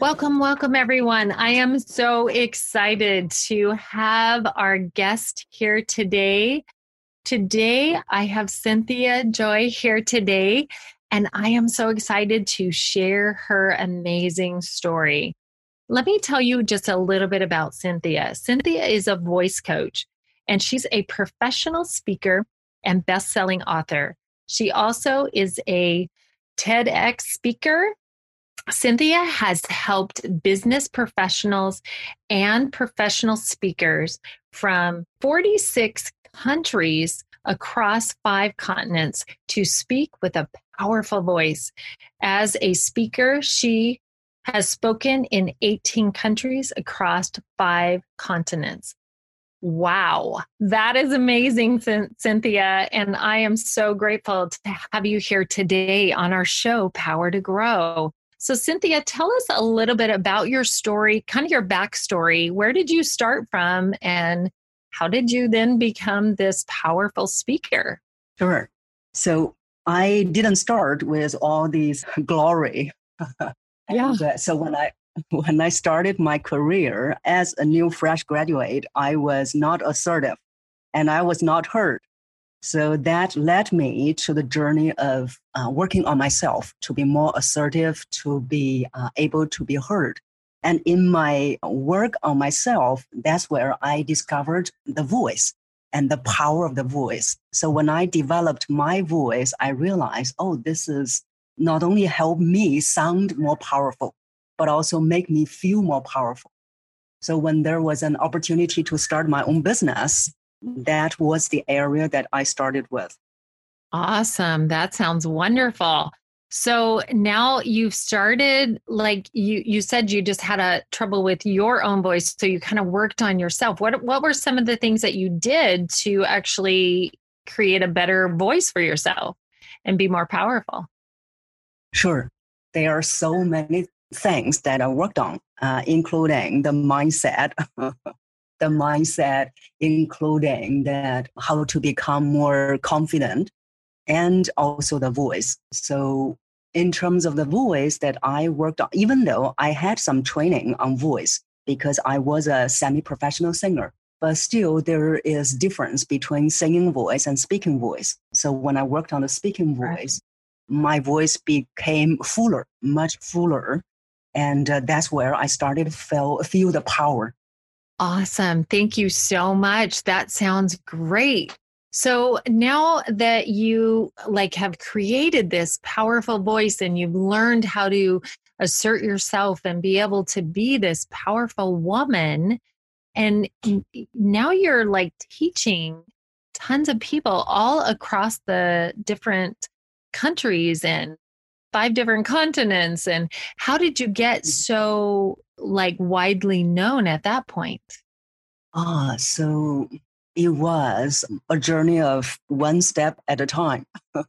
Welcome, welcome, everyone. I am so excited to have our guest here today. Today, I have Cynthia Joy here today, and I am so excited to share her amazing story. Let me tell you just a little bit about Cynthia. Cynthia is a voice coach, and she's a professional speaker and best selling author. She also is a TEDx speaker Cynthia has helped business professionals and professional speakers from 46 countries across five continents to speak with a powerful voice. As a speaker, she has spoken in 18 countries across five continents. Wow, that is amazing, Cynthia. And I am so grateful to have you here today on our show, Power to Grow. So, Cynthia, tell us a little bit about your story, kind of your backstory. Where did you start from, and how did you then become this powerful speaker? Sure. So, I didn't start with all these glory. yeah. So when I when I started my career as a new fresh graduate, I was not assertive and I was not heard. So that led me to the journey of uh, working on myself to be more assertive, to be uh, able to be heard. And in my work on myself, that's where I discovered the voice and the power of the voice. So when I developed my voice, I realized, oh, this is not only help me sound more powerful, but also make me feel more powerful. So when there was an opportunity to start my own business, that was the area that I started with. Awesome. That sounds wonderful. So now you've started like you you said you just had a trouble with your own voice so you kind of worked on yourself. What what were some of the things that you did to actually create a better voice for yourself and be more powerful? Sure. There are so many things that I worked on, uh, including the mindset the mindset, including that how to become more confident and also the voice. So in terms of the voice that I worked on, even though I had some training on voice because I was a semi-professional singer, but still there is difference between singing voice and speaking voice. So when I worked on the speaking voice, my voice became fuller, much fuller. And uh, that's where I started to feel, feel the power Awesome. Thank you so much. That sounds great. So now that you like have created this powerful voice and you've learned how to assert yourself and be able to be this powerful woman and now you're like teaching tons of people all across the different countries and five different continents and how did you get so like widely known at that point? Ah, so it was a journey of one step at a time.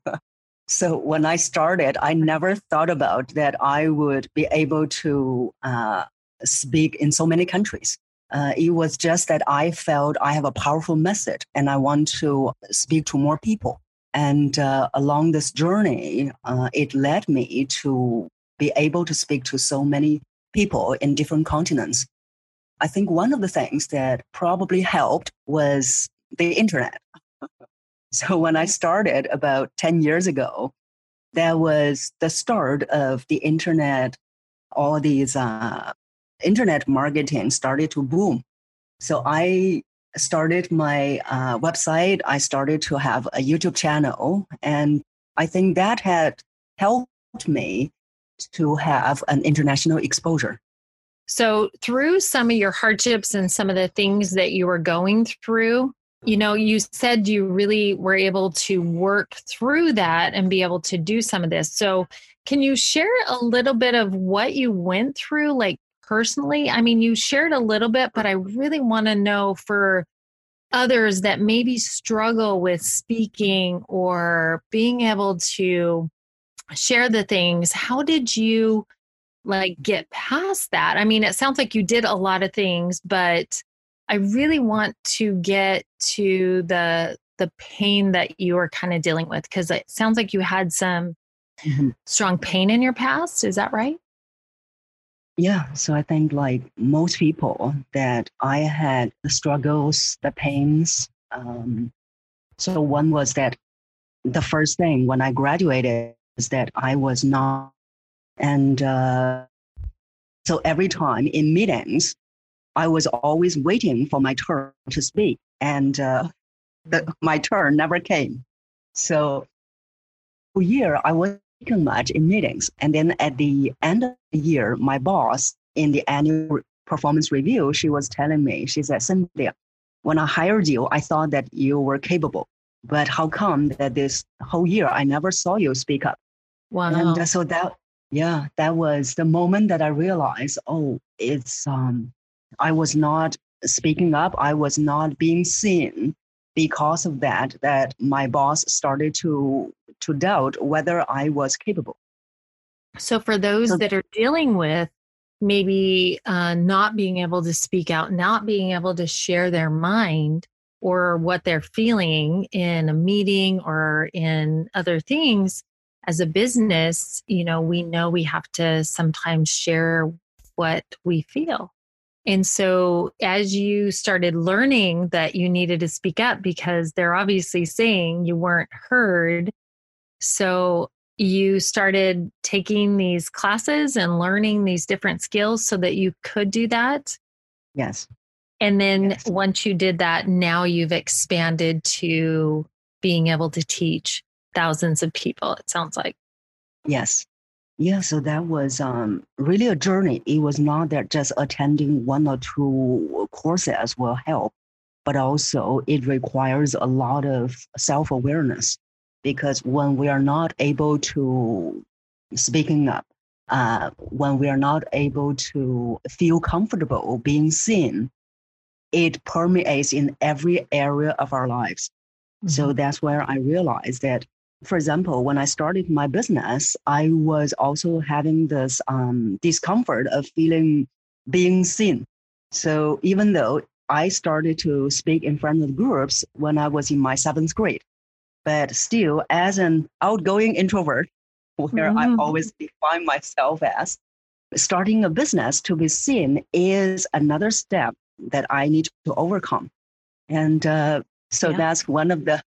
so when I started, I never thought about that I would be able to uh, speak in so many countries. Uh, it was just that I felt I have a powerful message and I want to speak to more people. And uh, along this journey, uh, it led me to be able to speak to so many people in different continents. I think one of the things that probably helped was the internet. so when I started about 10 years ago, that was the start of the internet, all these uh, internet marketing started to boom. So I started my uh, website. I started to have a YouTube channel. And I think that had helped me to have an international exposure. So, through some of your hardships and some of the things that you were going through, you know, you said you really were able to work through that and be able to do some of this. So, can you share a little bit of what you went through, like personally? I mean, you shared a little bit, but I really want to know for others that maybe struggle with speaking or being able to share the things. How did you? like get past that? I mean, it sounds like you did a lot of things, but I really want to get to the the pain that you are kind of dealing with because it sounds like you had some mm-hmm. strong pain in your past. Is that right? Yeah. So I think like most people that I had the struggles, the pains. Um, so one was that the first thing when I graduated is that I was not and uh, so every time in meetings, I was always waiting for my turn to speak, and uh, the, my turn never came. So, year, I was speaking much in meetings. And then at the end of the year, my boss in the annual performance review, she was telling me, she said, Cynthia, when I hired you, I thought that you were capable. But how come that this whole year I never saw you speak up? Wow. And uh, so that yeah that was the moment that i realized oh it's um i was not speaking up i was not being seen because of that that my boss started to to doubt whether i was capable so for those so, that are dealing with maybe uh, not being able to speak out not being able to share their mind or what they're feeling in a meeting or in other things as a business, you know, we know we have to sometimes share what we feel. And so, as you started learning that you needed to speak up because they're obviously saying you weren't heard, so you started taking these classes and learning these different skills so that you could do that. Yes. And then yes. once you did that, now you've expanded to being able to teach thousands of people, it sounds like. Yes. Yeah, so that was um, really a journey. It was not that just attending one or two courses will help, but also it requires a lot of self awareness because when we are not able to speaking up, uh, when we are not able to feel comfortable being seen, it permeates in every area of our lives. Mm-hmm. So that's where I realized that for example, when I started my business, I was also having this um, discomfort of feeling being seen. So even though I started to speak in front of groups when I was in my seventh grade, but still, as an outgoing introvert, where mm-hmm. I always define myself as, starting a business to be seen is another step that I need to overcome. And uh, so yeah. that's one of the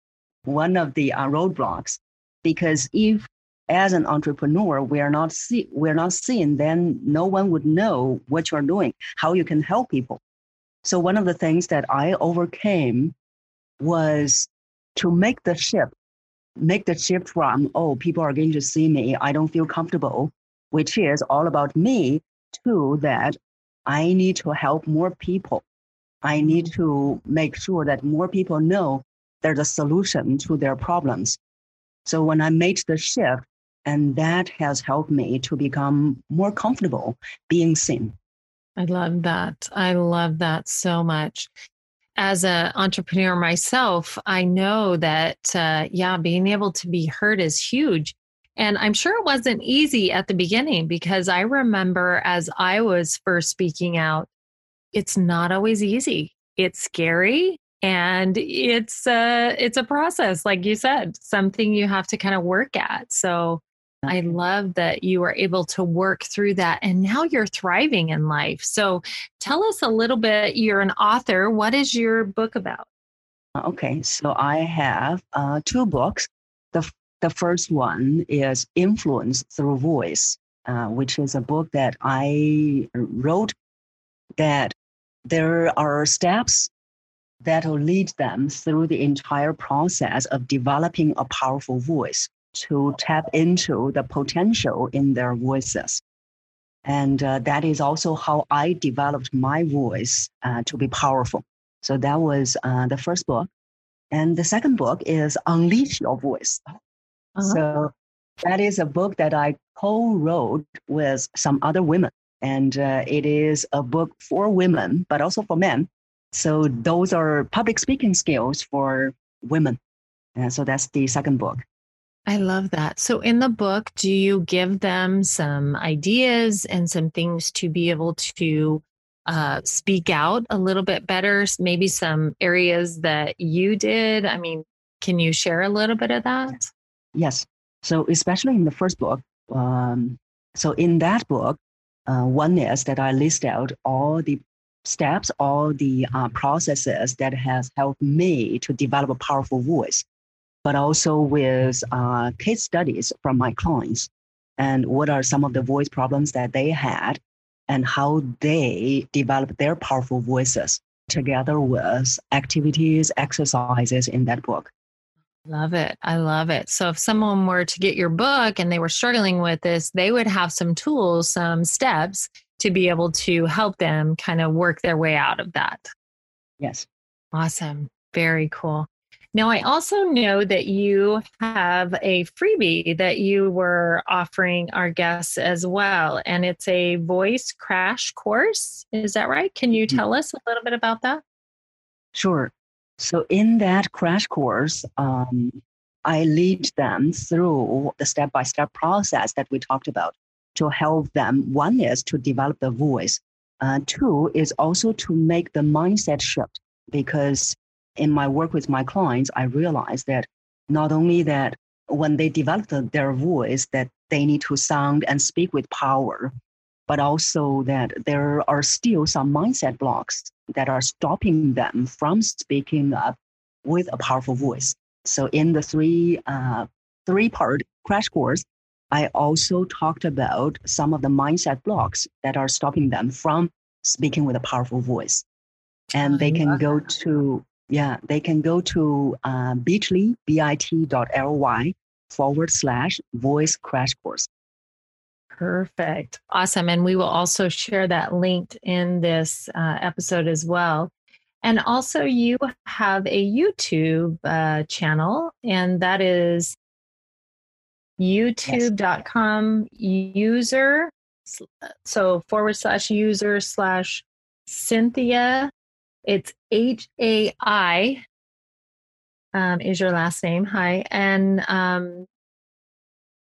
one of the uh, roadblocks because if as an entrepreneur we are not see we're not seen then no one would know what you're doing how you can help people so one of the things that i overcame was to make the shift make the shift from oh people are going to see me i don't feel comfortable which is all about me to that i need to help more people i need to make sure that more people know there's a solution to their problems so when I made the shift, and that has helped me to become more comfortable being seen. I love that. I love that so much. As an entrepreneur myself, I know that, uh, yeah, being able to be heard is huge. And I'm sure it wasn't easy at the beginning because I remember as I was first speaking out, it's not always easy. It's scary and it's a it's a process like you said something you have to kind of work at so i love that you were able to work through that and now you're thriving in life. So tell us a little bit you're an author what is your book about? Okay so i have uh, two books. The, the first one is influence through voice uh, which is a book that i wrote that there are steps that will lead them through the entire process of developing a powerful voice to tap into the potential in their voices. And uh, that is also how I developed my voice uh, to be powerful. So that was uh, the first book. And the second book is Unleash Your Voice. Uh-huh. So that is a book that I co wrote with some other women. And uh, it is a book for women, but also for men. So those are public speaking skills for women. And so that's the second book. I love that. So, in the book, do you give them some ideas and some things to be able to uh, speak out a little bit better? Maybe some areas that you did? I mean, can you share a little bit of that? Yes. So, especially in the first book, um, so in that book, uh, one is that I list out all the steps, all the uh, processes that has helped me to develop a powerful voice but also with uh, case studies from my clients and what are some of the voice problems that they had and how they developed their powerful voices together with activities, exercises in that book. Love it. I love it. So if someone were to get your book and they were struggling with this, they would have some tools, some steps to be able to help them kind of work their way out of that. Yes. Awesome. Very cool. Now, I also know that you have a freebie that you were offering our guests as well, and it's a voice crash course. Is that right? Can you mm-hmm. tell us a little bit about that? Sure. So, in that crash course, um, I lead them through the step by step process that we talked about to help them. One is to develop the voice, uh, two is also to make the mindset shift because in my work with my clients, I realized that not only that when they develop their voice, that they need to sound and speak with power, but also that there are still some mindset blocks that are stopping them from speaking up with a powerful voice. So in the three uh, three part crash course, I also talked about some of the mindset blocks that are stopping them from speaking with a powerful voice. And they can go to yeah, they can go to uh, bit.ly, bit.ly forward slash voice crash course. Perfect. Awesome. And we will also share that linked in this uh, episode as well. And also, you have a YouTube uh, channel, and that is youtube.com user. So forward slash user slash Cynthia it's H A I um, is your last name. Hi. And um,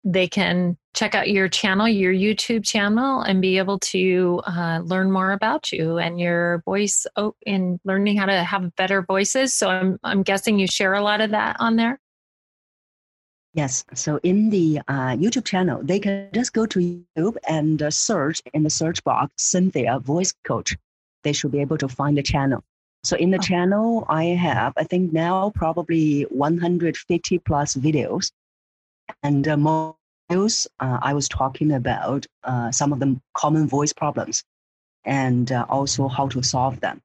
they can check out your channel, your YouTube channel, and be able to uh, learn more about you and your voice oh, in learning how to have better voices. So I'm, I'm guessing you share a lot of that on there. Yes. So in the uh, YouTube channel, they can just go to YouTube and uh, search in the search box Cynthia Voice Coach. They should be able to find the channel. So in the oh. channel, I have, I think now probably 150 plus videos. And uh, most uh, I was talking about uh, some of the common voice problems and uh, also how to solve them.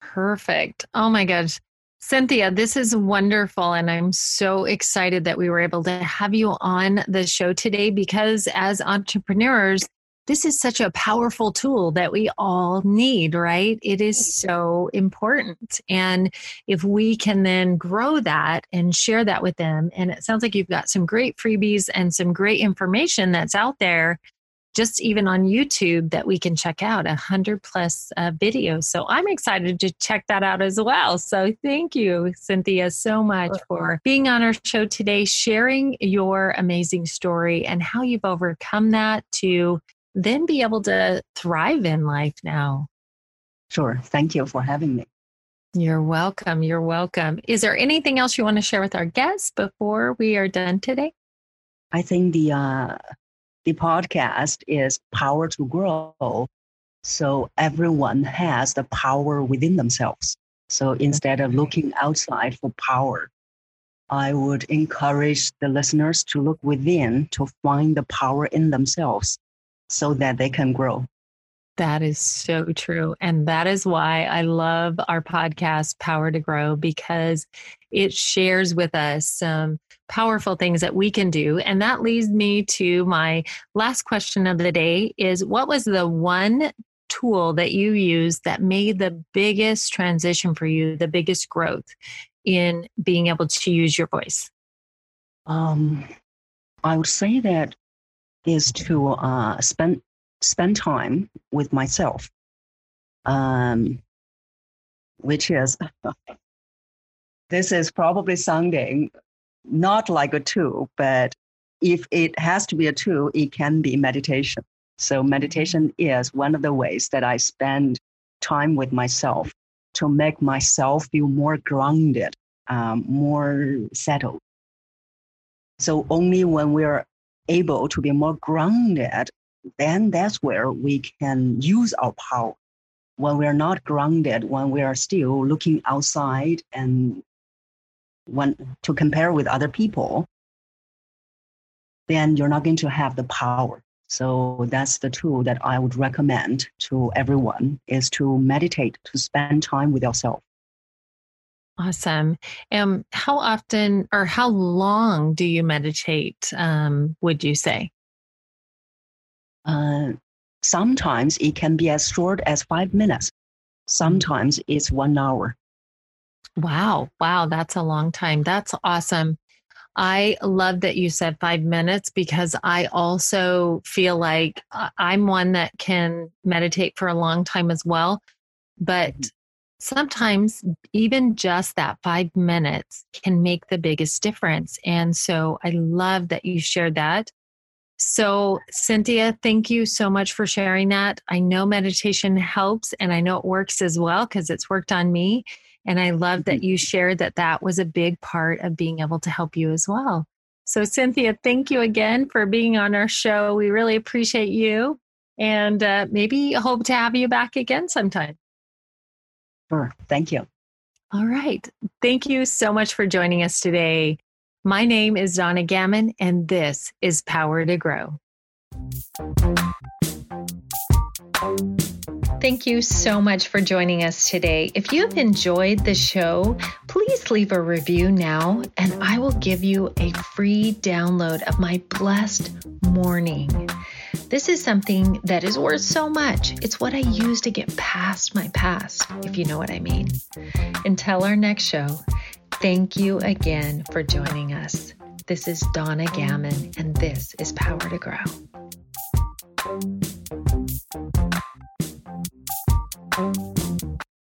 Perfect. Oh my gosh. Cynthia, this is wonderful. And I'm so excited that we were able to have you on the show today because as entrepreneurs, this is such a powerful tool that we all need, right? It is so important. And if we can then grow that and share that with them, and it sounds like you've got some great freebies and some great information that's out there just even on YouTube that we can check out a hundred plus uh, videos. So I'm excited to check that out as well. So thank you, Cynthia, so much for being on our show today, sharing your amazing story and how you've overcome that to then be able to thrive in life now. Sure. Thank you for having me. You're welcome. You're welcome. Is there anything else you want to share with our guests before we are done today? I think the uh, the podcast is power to grow. So everyone has the power within themselves. So instead of looking outside for power, I would encourage the listeners to look within to find the power in themselves so that they can grow. That is so true. And that is why I love our podcast, Power to Grow, because it shares with us some powerful things that we can do. And that leads me to my last question of the day is what was the one tool that you used that made the biggest transition for you, the biggest growth in being able to use your voice? Um, I would say that is to uh, spend spend time with myself, um, which is this is probably sounding not like a tool, but if it has to be a tool, it can be meditation. So meditation is one of the ways that I spend time with myself to make myself feel more grounded, um, more settled. So only when we're able to be more grounded, then that's where we can use our power. When we're not grounded, when we are still looking outside and when to compare with other people, then you're not going to have the power. So that's the tool that I would recommend to everyone is to meditate, to spend time with yourself. Awesome. Um, how often or how long do you meditate? Um, would you say? Uh, sometimes it can be as short as five minutes. Sometimes it's one hour. Wow. Wow. That's a long time. That's awesome. I love that you said five minutes because I also feel like I'm one that can meditate for a long time as well. But mm-hmm. Sometimes even just that five minutes can make the biggest difference. And so I love that you shared that. So, Cynthia, thank you so much for sharing that. I know meditation helps and I know it works as well because it's worked on me. And I love that mm-hmm. you shared that that was a big part of being able to help you as well. So, Cynthia, thank you again for being on our show. We really appreciate you and uh, maybe hope to have you back again sometime. Sure. Thank you. All right. Thank you so much for joining us today. My name is Donna Gammon, and this is Power to Grow. Thank you so much for joining us today. If you have enjoyed the show, please leave a review now, and I will give you a free download of my blessed morning. This is something that is worth so much. It's what I use to get past my past, if you know what I mean. Until our next show, thank you again for joining us. This is Donna Gammon, and this is Power to Grow.